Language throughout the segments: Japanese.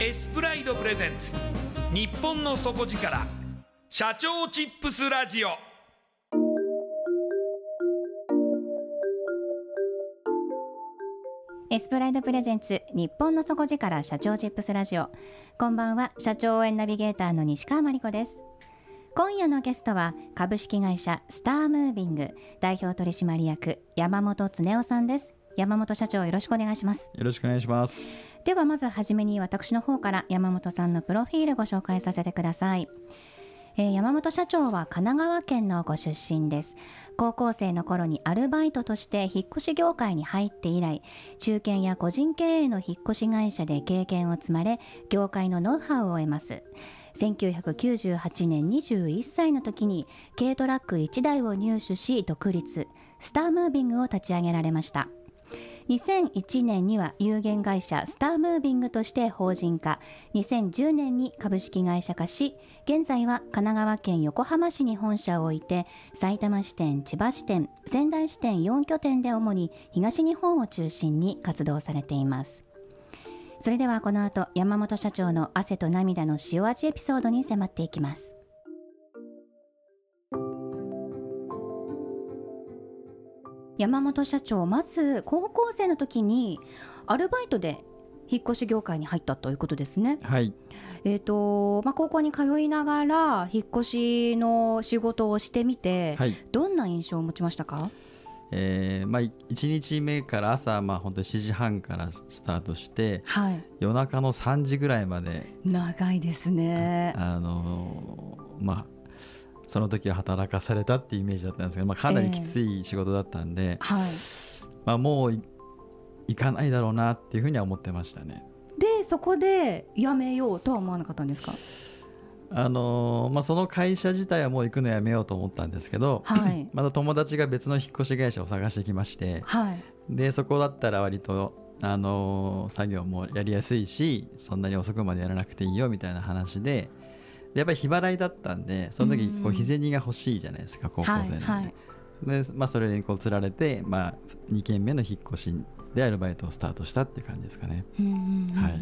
エスプライドプレゼンツ。日本の底力。社長チップスラジオ。エスプライドプレゼンツ。日本の底力。社長チップスラジオ。こんばんは。社長応援ナビゲーターの西川真理子です。今夜のゲストは株式会社。スタームービング。代表取締役。山本恒夫さんです。山本社長よろしくお願いします。よろしくお願いしますではまずはじめに私の方から山本さんのプロフィールご紹介させてください。え、山本社長は神奈川県のご出身です。高校生の頃にアルバイトとして引っ越し業界に入って以来中堅や個人経営の引っ越し会社で経験を積まれ業界のノウハウを得ます。1998年21歳の時に軽トラック1台を入手し独立。スタームービングを立ち上げられました。2001年には有限会社スタームービングとして法人化。2010年に株式会社化し現在は神奈川県横浜市に本社を置いて埼玉支店千葉支店仙台支店4拠点で主に東日本を中心に活動されています。それではこの後山本社長の汗と涙の塩味エピソードに迫っていきます。山本社長まず高校生の時にアルバイトで引っ越し業界に入ったということですね。はい。えっ、ー、とまあ高校に通いながら引っ越しの仕事をしてみて、はい、どんな印象を持ちましたか？えーまあ、1日目から朝、まあ、本当に7時半からスタートして、はい、夜中の3時ぐらいまで長いですねあのまあその時は働かされたっていうイメージだったんですけど、まあ、かなりきつい仕事だったんで、えーはい。まあ、もう行かないだろうなっていうふうには思ってましたね。でそこで辞めようとは思わなかったんですか？あのー、まあ、その会社自体はもう行くのやめようと思ったんですけど、はい、また友達が別の引っ越し会社を探してきまして、はい、でそこだったら割と、あのー、作業もやりやすいしそんなに遅くまでやらなくていいよみたいな話でやっぱり日払いだったんでその時こう日銭が欲しいじゃないですか高校生なんで。はいはいでまあ、それにこうつられて、まあ、2軒目の引っ越しでアルバイトをスタートしたっていう感じですかね。はい、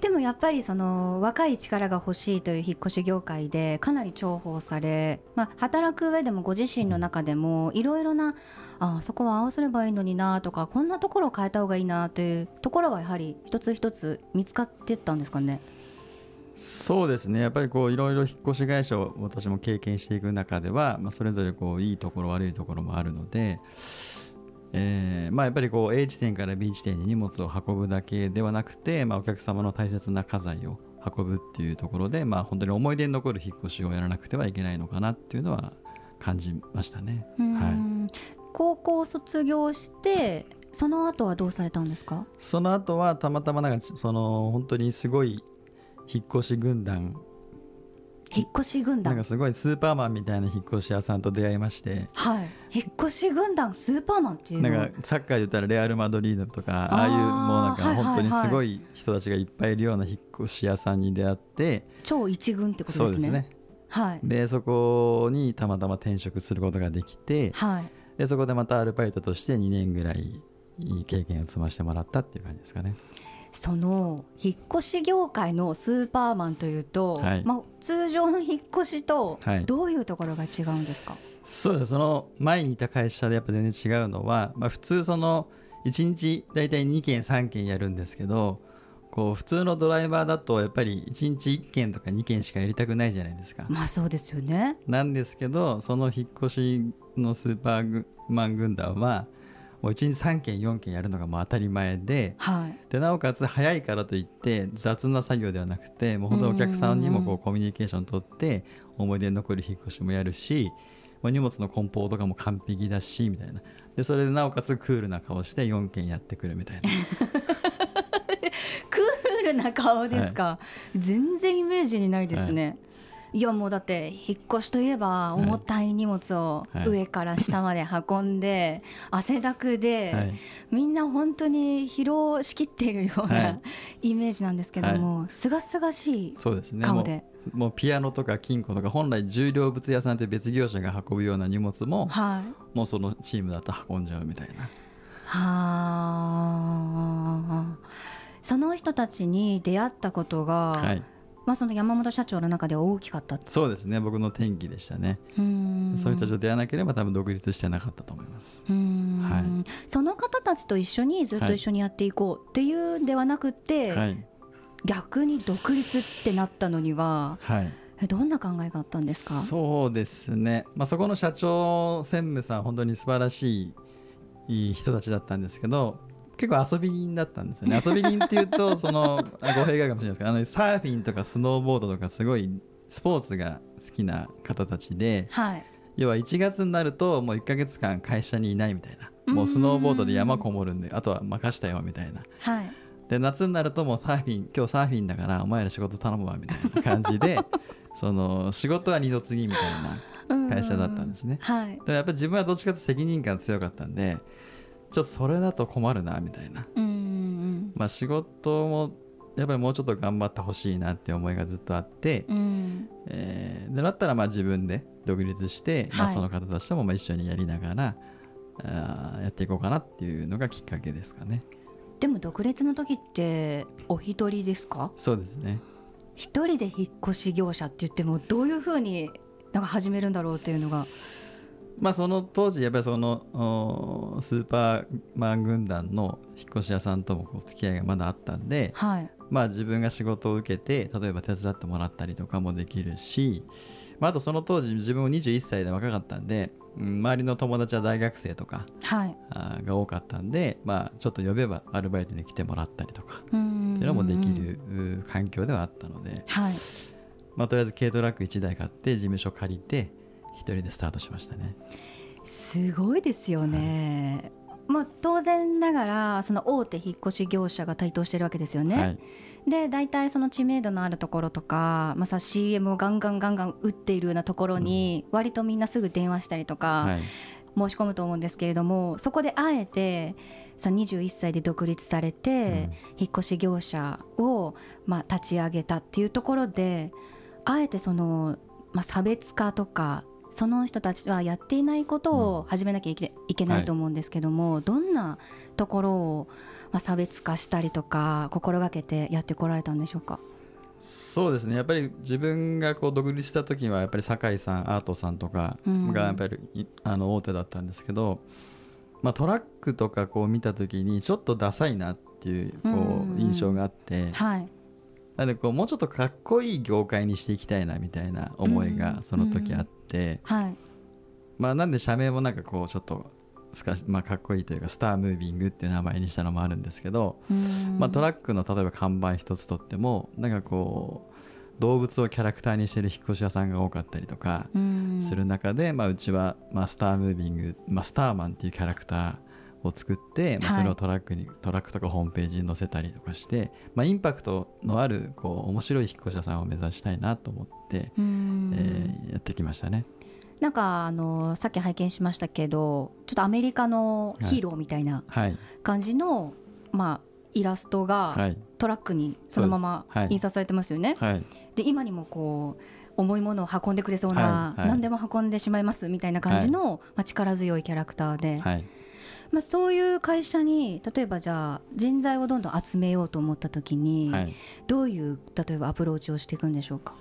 でもやっぱりその若い力が欲しいという引っ越し業界でかなり重宝され、まあ、働く上でもご自身の中でもいろいろなあそこは合わせればいいのになとかこんなところを変えた方がいいなというところはやはり一つ一つ見つかってったんですかね？そうですね。やっぱりこういろいろ引っ越し会社を私も経験していく中では、まあ、それぞれこういいところ悪いところもあるのでえーまあ、やっぱりこう A 地点から B 地点に荷物を運ぶだけではなくて、まあ、お客様の大切な家財を運ぶっていうところで、まあ、本当に思い出に残る引っ越しをやらなくてはいけないのかなっていうのは感じましたね。はい、高校卒業してその後はどうされたんですか？その後はたまたまなんかその本当にすごい引っ越し軍団。引っ越し軍団。なんかすごいスーパーマンみたいな引っ越し屋さんと出会いまして。はい。引っ越し軍団スーパーマンっていうなんかサッカーで言ったらレアル・マドリードとかああいうもうなんか本当にすごい人たちがいっぱいいるような引っ越し屋さんに出会って。超一軍ってことですね。そうですね。はい、でそこにたまたま転職することができて、はい、でそこでまたアルバイトとして2年ぐらいいい経験を積ませてもらったっていう感じですかね。その引っ越し業界のスーパーマンというと、はい、まあ、通常の引っ越しとどういうところが違うんですか、はい、そうです。その前にいた会社でやっぱ全然違うのは、まあ、普通その1日大体2件3件やるんですけどこう普通のドライバーだとやっぱり1日1件とか2件しかやりたくないじゃないですか。まあそうですよね。なんですけどその引っ越しのスーパーマン軍団はもう1日3件4件やるのがもう当たり前ではい、でなおかつ早いからといって雑な作業ではなくてもう本当お客さんにもこうコミュニケーション取って思い出に残る引っ越しもやるし荷物の梱包とかも完璧だしみたいな。でそれでなおかつクールな顔して4件やってくるみたいな。クールな顔ですか、はい、全然イメージにないですね、はいいやもうだって引っ越しといえば重たい荷物を上から下まで運んで、汗だくで、みんな本当に疲労しきっているようなイメージなんですけどもすがすがしい顔で。もうピアノとか金庫とか本来重量物屋さんって別業者が運ぶような荷物も、はい、もうそのチームだと運んじゃうみたいな。はあ。その人たちに出会ったことが、はい、まあ、その山本社長の中では大きかったそうですね。僕の転機でしたね。そういう人と出会わなければ多分独立してなかったと思います、はい、その方たちと一緒にずっと一緒にやっていこうっていうんではなくて、はい、逆に独立ってなったのには、はい、どんな考えがあったんですか？そうですね、まあ、そこの社長専務さん本当に素晴らしい人たちだったんですけど結構遊び人だったんですよね。遊び人っていうとその語弊があるかもしれないですけどあのサーフィンとかスノーボードとかすごいスポーツが好きな方たちで、はい、要は1月になるともう1か月間会社にいないみたいな。もうスノーボードで山こもるんであとは任したよみたいな、はい、で夏になるともうサーフィン今日サーフィンだからお前ら仕事頼むわみたいな感じで その仕事は二度次みたいな会社だったんですね、はい、でやっぱり自分はどっちかと責任感強かったんでちょっとそれだと困るなみたいな、うん。うん、まあ、仕事もやっぱりもうちょっと頑張ってほしいなって思いがずっとあって、うん、えー、でだったらまあ自分で独立して、はい、まあ、その方たちともまあ一緒にやりながらあやっていこうかなっていうのがきっかけですかね。でも独立の時ってお一人ですか？そうですね。一人で引っ越し業者って言ってもどういうふうになんか始めるんだろうっていうのがまあ、その当時やっぱりそのスーパーマン軍団の引っ越し屋さんともこう付き合いがまだあったんで、はい、まあ、自分が仕事を受けて例えば手伝ってもらったりとかもできるし、まあ、あとその当時自分も21歳で若かったんで、うん、周りの友達は大学生とか、はい、あが多かったんで、まあ、ちょっと呼べばアルバイトに来てもらったりとかっていうのもできる環境ではあったので、はい。まあ、とりあえず軽トラック1台買って事務所借りて一人でスタートしましたね。すごいですよね、はい、まあ、当然ながらその大手引っ越し業者が台頭してるわけですよね、はい、で大体その知名度のあるところとか、まあ、さ CM をガンガンガンガン打っているようなところに割とみんなすぐ電話したりとか、申し込むと思うんですけれどもそこであえてさ21歳で独立されて、引っ越し業者を、まあ、立ち上げたっていうところであえてその、まあ、差別化とかその人たちはやっていないことを始めなきゃいけ,、ないと思うんですけども、はい、どんなところを、まあ、差別化したりとか心がけてやってこられたんでしょうか？そうですね。やっぱり自分がこう独立した時はやっぱり酒井さんアートさんとかがやっぱり、うん、あの大手だったんですけど、まあ、トラックとかこう見た時にちょっとダサいなっていうこう印象があって、はい、なのでこうもうちょっとかっこいい業界にしていきたいなみたいな思いがその時あって、はい、まあなんで社名もなんかこうちょっとすか、まあ、かっこいいというかスタームービングっていう名前にしたのもあるんですけど、まあ、トラックの例えば看板一つとってもなんかこう動物をキャラクターにしてる引っ越し屋さんが多かったりとかする中で、まあ、うちは、まあ、スタームービング、まあ、スターマンっていうキャラクターを作って、まあ、それをトラックに、はい、トラックとかホームページに載せたりとかして、まあ、インパクトのあるこう面白い引っ越し屋さんを目指したいなと思って、えー、やってきましたね。なんかあのさっき拝見しましたけどちょっとアメリカのヒーローみたいな感じの、はいはい、まあ、イラストがトラックにそのまま印刷されてますよね。はい、で今にもこう重いものを運んでくれそうな、何でも運んでしまいますみたいな感じの、まあ、力強いキャラクターで、まあ、そういう会社に例えばじゃあ人材をどんどん集めようと思った時に、どういう例えばアプローチをしていくんでしょうか？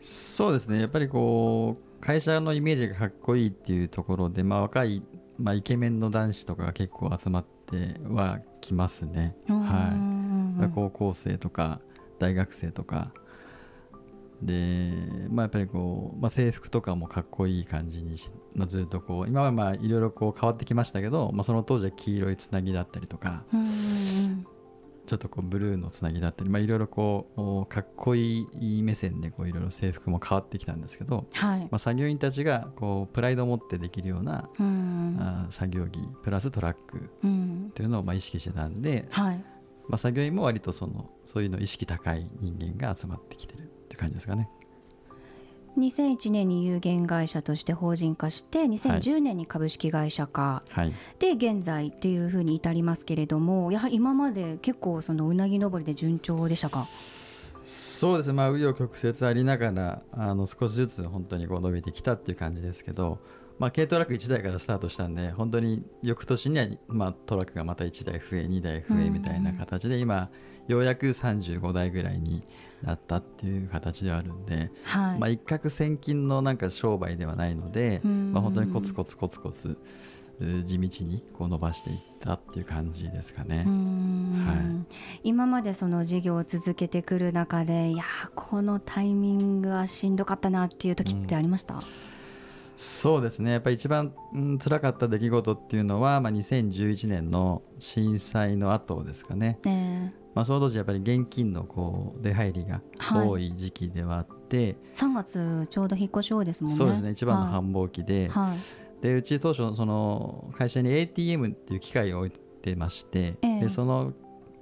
そうですね。やっぱりこう会社のイメージがかっこいいっていうところで、まあ、若い、まあ、イケメンの男子とかが結構集まってはきますね。はい、高校生とか大学生とかで、まあ、やっぱりこう、まあ、制服とかもかっこいい感じにし、まあ、ずっとこう今はまあいろいろこう変わってきましたけど、まあ、その当時は黄色いつなぎだったりとか、ちょっとこうブルーのつなぎだったり、まあ、いろいろこうかっこいい目線でこういろいろ制服も変わってきたんですけど、はい、まあ、作業員たちがこうプライドを持ってできるような、うん、あ作業着プラストラックっていうのをまあ意識してたんで、はい、まあ、作業員も割とそのそういうの意識高い人間が集まってきてる感じですかね。2001年に有限会社として法人化して2010年に株式会社化、はい、で現在っていうふうに至りますけれどもやはり今まで結構そのうなぎ登りで順調でしたか？そうですね、まあ、紆余曲折ありながらあの少しずつ本当にこう伸びてきたっていう感じですけど、まあ、軽トラック1台からスタートしたんで本当に翌年には、まあ、トラックがまた1台増え2台増えみたいな形で今ようやく35台ぐらいになったっていう形ではあるんで、はい、まあ、一攫千金のなんか商売ではないので、まあ、本当にコツコツコツコツ地道にこう伸ばしていったっていう感じですかね、はい、今までその事業を続けてくる中でいやこのタイミングはしんどかったなっていう時ってありました、うん、そうですね。やっぱり一番、うん、辛かった出来事っていうのは、まあ、2011年の震災の後ですかね、ねまあ、その当時やっぱり現金のこう出入りが多い時期ではあって、はい、3月ちょうど引っ越し多いですもんね。そうですね一番の繁忙期で、はい、でうち当初その会社に ATM っていう機械を置いてまして、えー、でその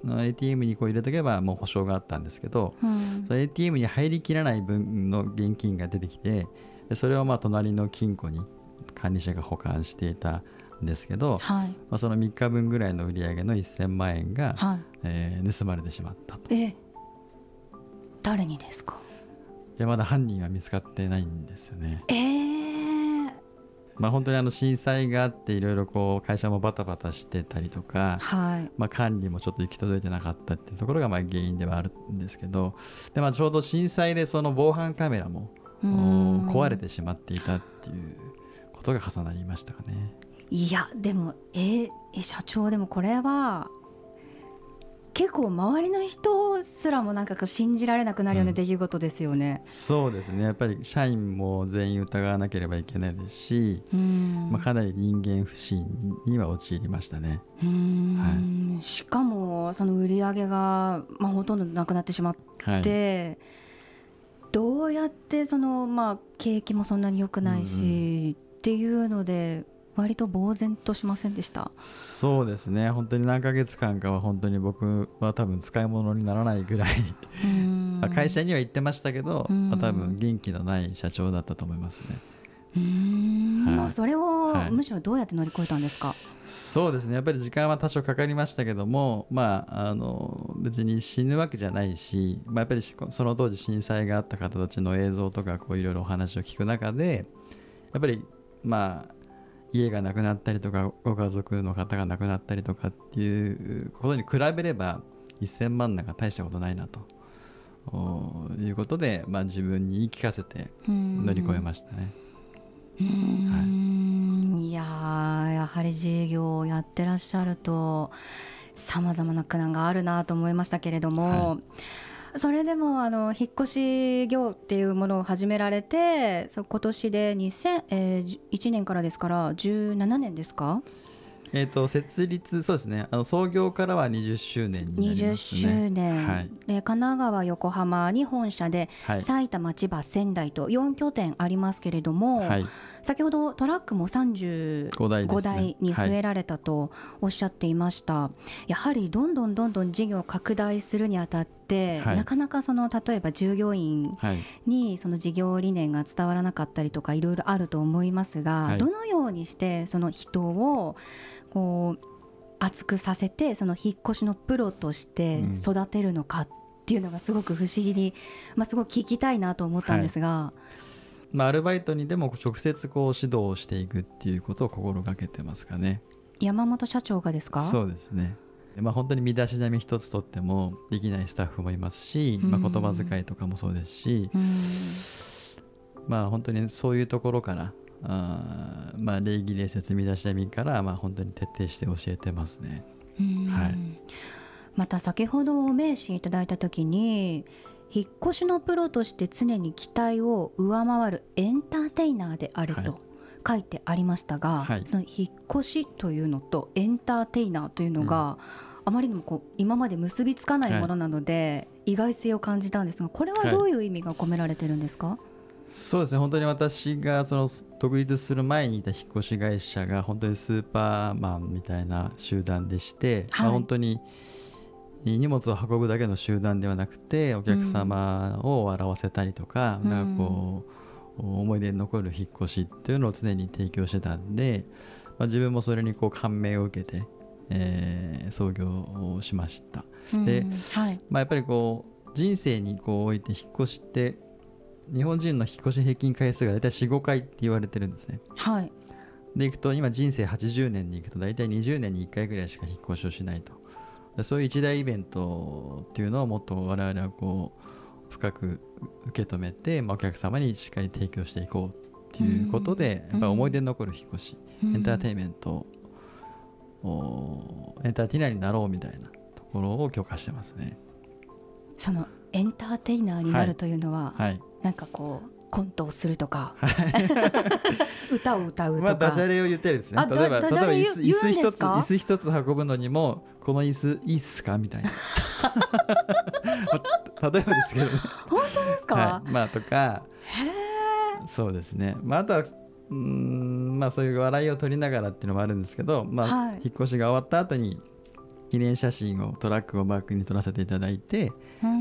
ATM にこう入れとけばもう保証があったんですけど、うん、その ATM に入りきらない分の現金が出てきてでそれをまあ隣の金庫に管理者が保管していたんですけど、はい、まあ、その3日分ぐらいの売り上げの1000万円が、はい、えー、盗まれてしまったと。え誰にですか？いやまだ犯人は見つかってないんですよね。えー、まあ、本当にあの震災があっていろいろこう会社もバタバタしてたりとか、はい、まあ、管理もちょっと行き届いてなかったっていうところがまあ原因ではあるんですけどで、まあ、ちょうど震災でその防犯カメラも壊れてしまっていたっていうことが重なりましたかね。いやでもえー、社長でもこれは結構周りの人すらもなんか信じられなくなるような出来事ですよね、うん、そうですね。やっぱり社員も全員疑わなければいけないですし、まあ、かなり人間不信には陥りましたね、はい、しかもその売り上げが、まあ、ほとんどなくなってしまって、はい、どうやってその、まあ、景気もそんなに良くないし、うん、っていうので割と呆然としませんでした？そうですね。本当に何ヶ月間かは本当に僕は多分使い物にならないぐらい。ま あ会社には行ってましたけど、まあ、多分元気のない社長だったと思いますね。うん。はい、まあそれをむしろどうやって乗り越えたんですか、はい、そうですね。やっぱり時間は多少かかりましたけども、まあ、あの別に死ぬわけじゃないし、まあ、やっぱりその当時震災があった方たちの映像とかこういろいろお話を聞く中でやっぱりまあ家がなくなったりとかご家族の方が亡くなったりとかっていうことに比べれば1000万なんか大したことないなと。いうことで、まあ、自分に言い聞かせて乗り越えましたね。はい、いややはり自営業をやってらっしゃるとさまざまな苦難があるなと思いましたけれども、はいそれでもあの引っ越し業っていうものを始められて今年で2001、えー、年からですから17年ですか？えーと、設立そうですね。あの創業からは20周年になりますね。20周年、はい、で神奈川横浜に本社で、はい、埼玉千葉仙台と4拠点ありますけれども、はい、先ほどトラックも35台,、5台に増えられたとおっしゃっていました、やはりどんどんどんどん事業拡大するにあたって、はい、なかなかその例えば従業員にその事業理念が伝わらなかったりとかいろいろあると思いますが、はい、どのようにしてその人をこう熱くさせてその引っ越しのプロとして育てるのかっていうのがすごく不思議に、まあ、すごく聞きたいなと思ったんですが。はい、まあ、アルバイトにでも直接こう指導をしていくっていうことを心がけてますかね。山本社長がですか？そうですねまあ、本当に身だしなみ一つとってもできないスタッフもいますし、まあ、言葉遣いとかもそうですし、まあ、本当にそういうところからあ、まあ、礼儀礼節身だしなみから、まあ、本当に徹底して教えてますね。はい、また先ほどお名刺いただいた時に引っ越しのプロとして常に期待を上回るエンターテイナーであると、はい書いてありましたが、はい、その引っ越しというのとエンターテイナーというのが、あまりにもこう今まで結びつかないものなので、意外性を感じたんですがこれはどういう意味が込められてるんですか、はい、そうですね。本当に私がその独立する前にいた引っ越し会社が本当にスーパーマンみたいな集団でして、はい、まあ、本当に荷物を運ぶだけの集団ではなくてお客様を笑わせたりとか、うん、なんかこう思い出に残る引っ越しっていうのを常に提供してたんで、まあ、自分もそれにこう感銘を受けてえー、創業をしました。で、はい、まあ、やっぱりこう人生にこう置いて引っ越しって日本人の引っ越し平均回数が大体45回って言われてるんですね。はい、でいくと今人生80年にいくと大体20年に1回ぐらいしか引っ越しをしないとそういう一大イベントっていうのをもっと我々はこう深く受け止めて、まあ、お客様にしっかり提供していこうっていうことで、やっぱ思い出に残る引っ越し、エンターテインメントエンターテイナーになろうみたいなところを許可してますね。そのエンターテイナーになるというのは、はい、なんかこうコントをするとか、歌を歌うとか、まあ、ダジャレを言ってるんですね。例えば例えば椅子椅子一つ椅子一つ運ぶのにもこの椅子いいっすか？みたいな。例えばですけど、ね、本当ですか、はい、まあとか。そうですね、まあ、あとはうんまあそういう笑いを取りながらっていうのもあるんですけど、まあ、はい、引っ越しが終わった後に記念写真をトラックをバックに撮らせていただいて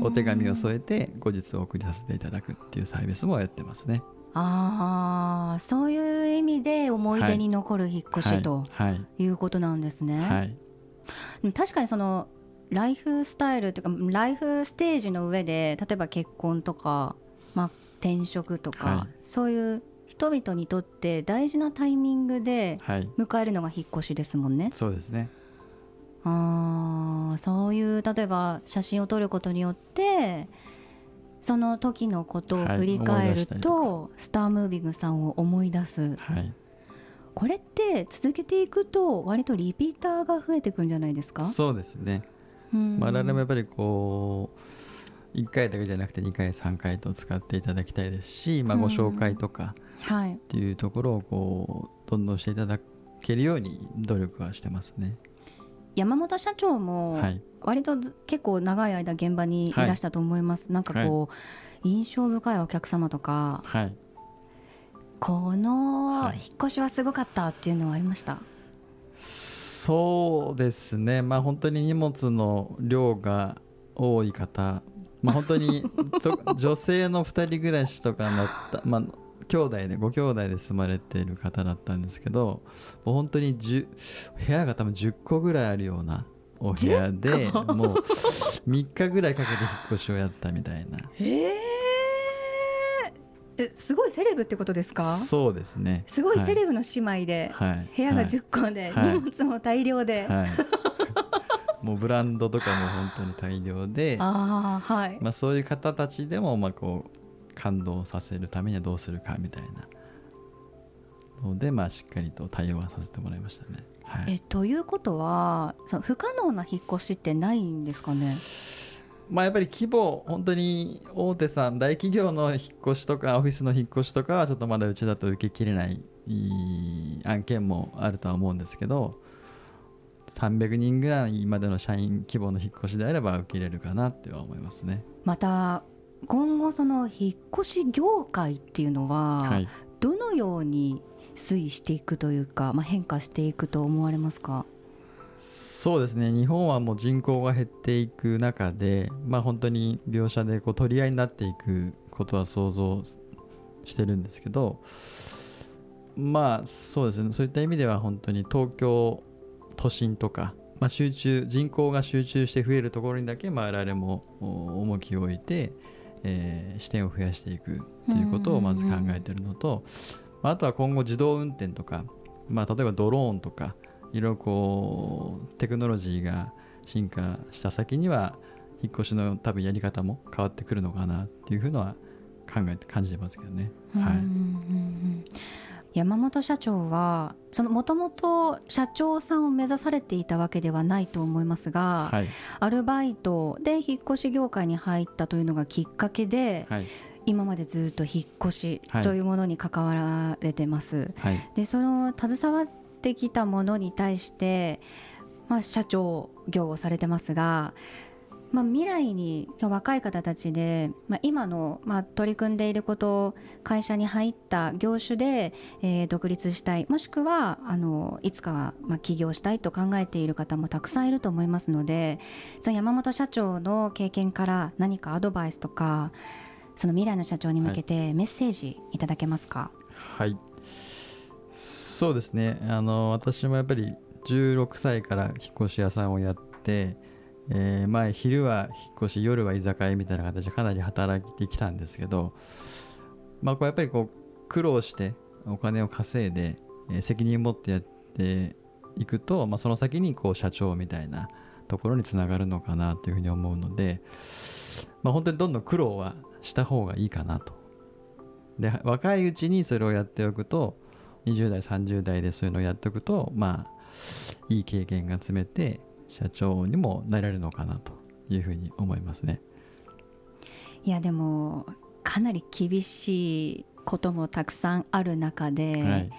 お手紙を添えて後日お送りさせていただくっていうサービスもやってますね。ああそういう意味で思い出に残る引っ越し、とい。うことなんですね。はい、確かにそのライフスタイルというかライフステージの上で例えば結婚とか、まあ、転職とか、はい、そういう人々にとって大事なタイミングで迎えるのが引っ越しですもんね。はい、そうですねあそういう例えば写真を撮ることによってその時のことを振り返ると、はい、スタームービングさんを思い出す、はい、これって続けていくと割とリピーターが増えていくんじゃないですか？そうですね、まあ、我々もやっぱりこう1回だけじゃなくて2回3回と使っていただきたいですし、まあ、ご紹介とか、っていうところをこうどんどんしていただけるように努力はしてますね。山本社長も割と結構長い間現場にいらしたと思います、はい、なんかこう、印象深いお客様とか、はい、この引っ越しはすごかったっていうのはありました、はい、そうですね。まあ本当に荷物の量が多い方。まあ本当に 女性の2人暮らしとか乗った、まあ、兄弟でご兄弟で住まれている方だったんですけどもう本当に部屋が多分10個ぐらいあるようなお部屋でもう3日ぐらいかけて引っ越しをやったみたいな。ええすごいセレブってことですか？そうですね。すごいセレブの姉妹で、はい、部屋が10個で、はい、荷物も大量で、はい、もうブランドとかも本当に大量であ、はい。まあ、そういう方たちでもまあこう感動させるためにはどうするかみたいなので、まあ、しっかりと対応はさせてもらいましたね。はい、えということはその不可能な引っ越しってないんですかね？まあ、やっぱり規模、本当に大手さん、大企業の引っ越しとか、オフィスの引っ越しとかは、ちょっとまだうちだと受けきれない案件もあるとは思うんですけど、300人ぐらいまでの社員規模の引っ越しであれば受け入れるかなっては思いますね。また今後その引っ越し業界っていうのは、どのように推移していくというか、まあ、変化していくと思われますか？そうですね。日本はもう人口が減っていく中で、まあ、本当に描写でこう取り合いになっていくことは想像してるんですけどまあそうですね。そういった意味では本当に東京都心とか、まあ、集中人口が集中して増えるところにだけ、まあ、我々も重きを置いて、えー、視点を増やしていくということをまず考えているのと、あとは今後自動運転とか、まあ、例えばドローンとかいろいろこうテクノロジーが進化した先には引っ越しの多分やり方も変わってくるのかなっていうふうのは考えて感じてますけどね。はい山本社長はもともと社長さんを目指されていたわけではないと思いますが、はい、アルバイトで引っ越し業界に入ったというのがきっかけで、はい、今までずっと引っ越しというものに関わられてます。はい、でその携わってきたものに対して、まあ、社長業をされてますがまあ、未来に若い方たちで、まあ、今の、まあ、取り組んでいること会社に入った業種で、えー、独立したい。もしくはあのいつかは、まあ、起業したいと考えている方もたくさんいると思いますのでその山本社長の経験から何かアドバイスとかその未来の社長に向けてメッセージいただけますか？はい、はい、そうですね。あの私もやっぱり16歳から引っ越し屋さんをやってえー、前昼は引っ越し夜は居酒屋みたいな形でかなり働いてきたんですけど、まあ、こうやっぱりこう苦労してお金を稼いで、えー、責任を持ってやっていくと、まあ、その先にこう社長みたいなところにつながるのかなというふうに思うので、まあ、本当にどんどん苦労はした方がいいかなと。で若いうちにそれをやっておくと20代30代でそういうのをやっておくとまあいい経験が積めて社長にもなれるのかなというふうに思いますね。いやでもかなり厳しいこともたくさんある中で、はい、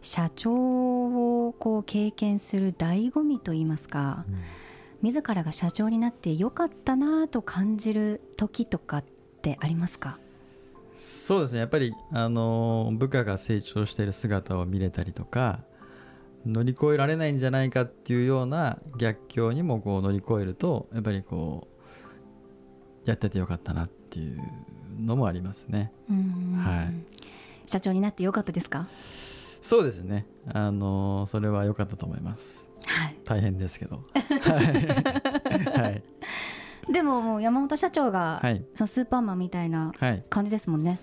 社長をこう経験する醍醐味といいますか、うん、自らが社長になってよかったなと感じる時とかってありますか？そうですね。やっぱりあの部下が成長している姿を見れたりとか乗り越えられないんじゃないかっていうような逆境にもこう乗り越えるとやっぱりこうやっててよかったなっていうのもありますね。はい、社長になってよかったですか？そうですね。あのそれは良かったと思います、はい、大変ですけど。はい、でももう山本社長が、はい、そのスーパーマンみたいな感じですもんね、はい、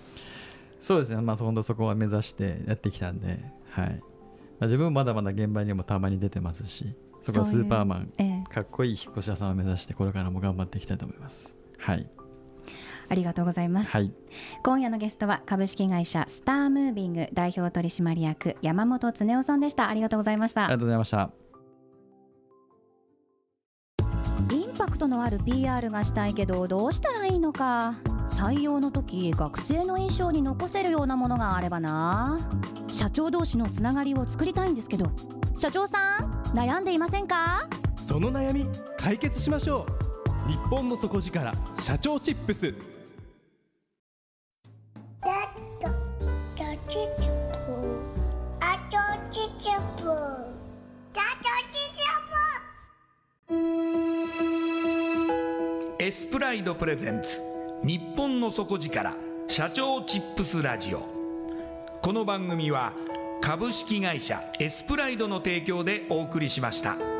そうですね。まあ本当そこは目指してやってきたんではい自分まだまだ現場にもたまに出てますしそこはスーパーマン、ええ、かっこいい引っ越し屋さんを目指してこれからも頑張っていきたいと思います。はい。ありがとうございます、はい、今夜のゲストは株式会社スタームービング代表取締役山本恒夫さんでした。ありがとうございました。ありがとうございました。インパクトのある PR がしたいけどどうしたらいいのか。採用の時学生の印象に残せるようなものがあればな社長同士のつながりを作りたいんですけど社長さん悩んでいませんか？その悩み解決しましょう。日本の底力社長チップス。エスプライドプレゼンツ日本の底力社長チップスラジオこの番組は株式会社エスプライドの提供でお送りしました。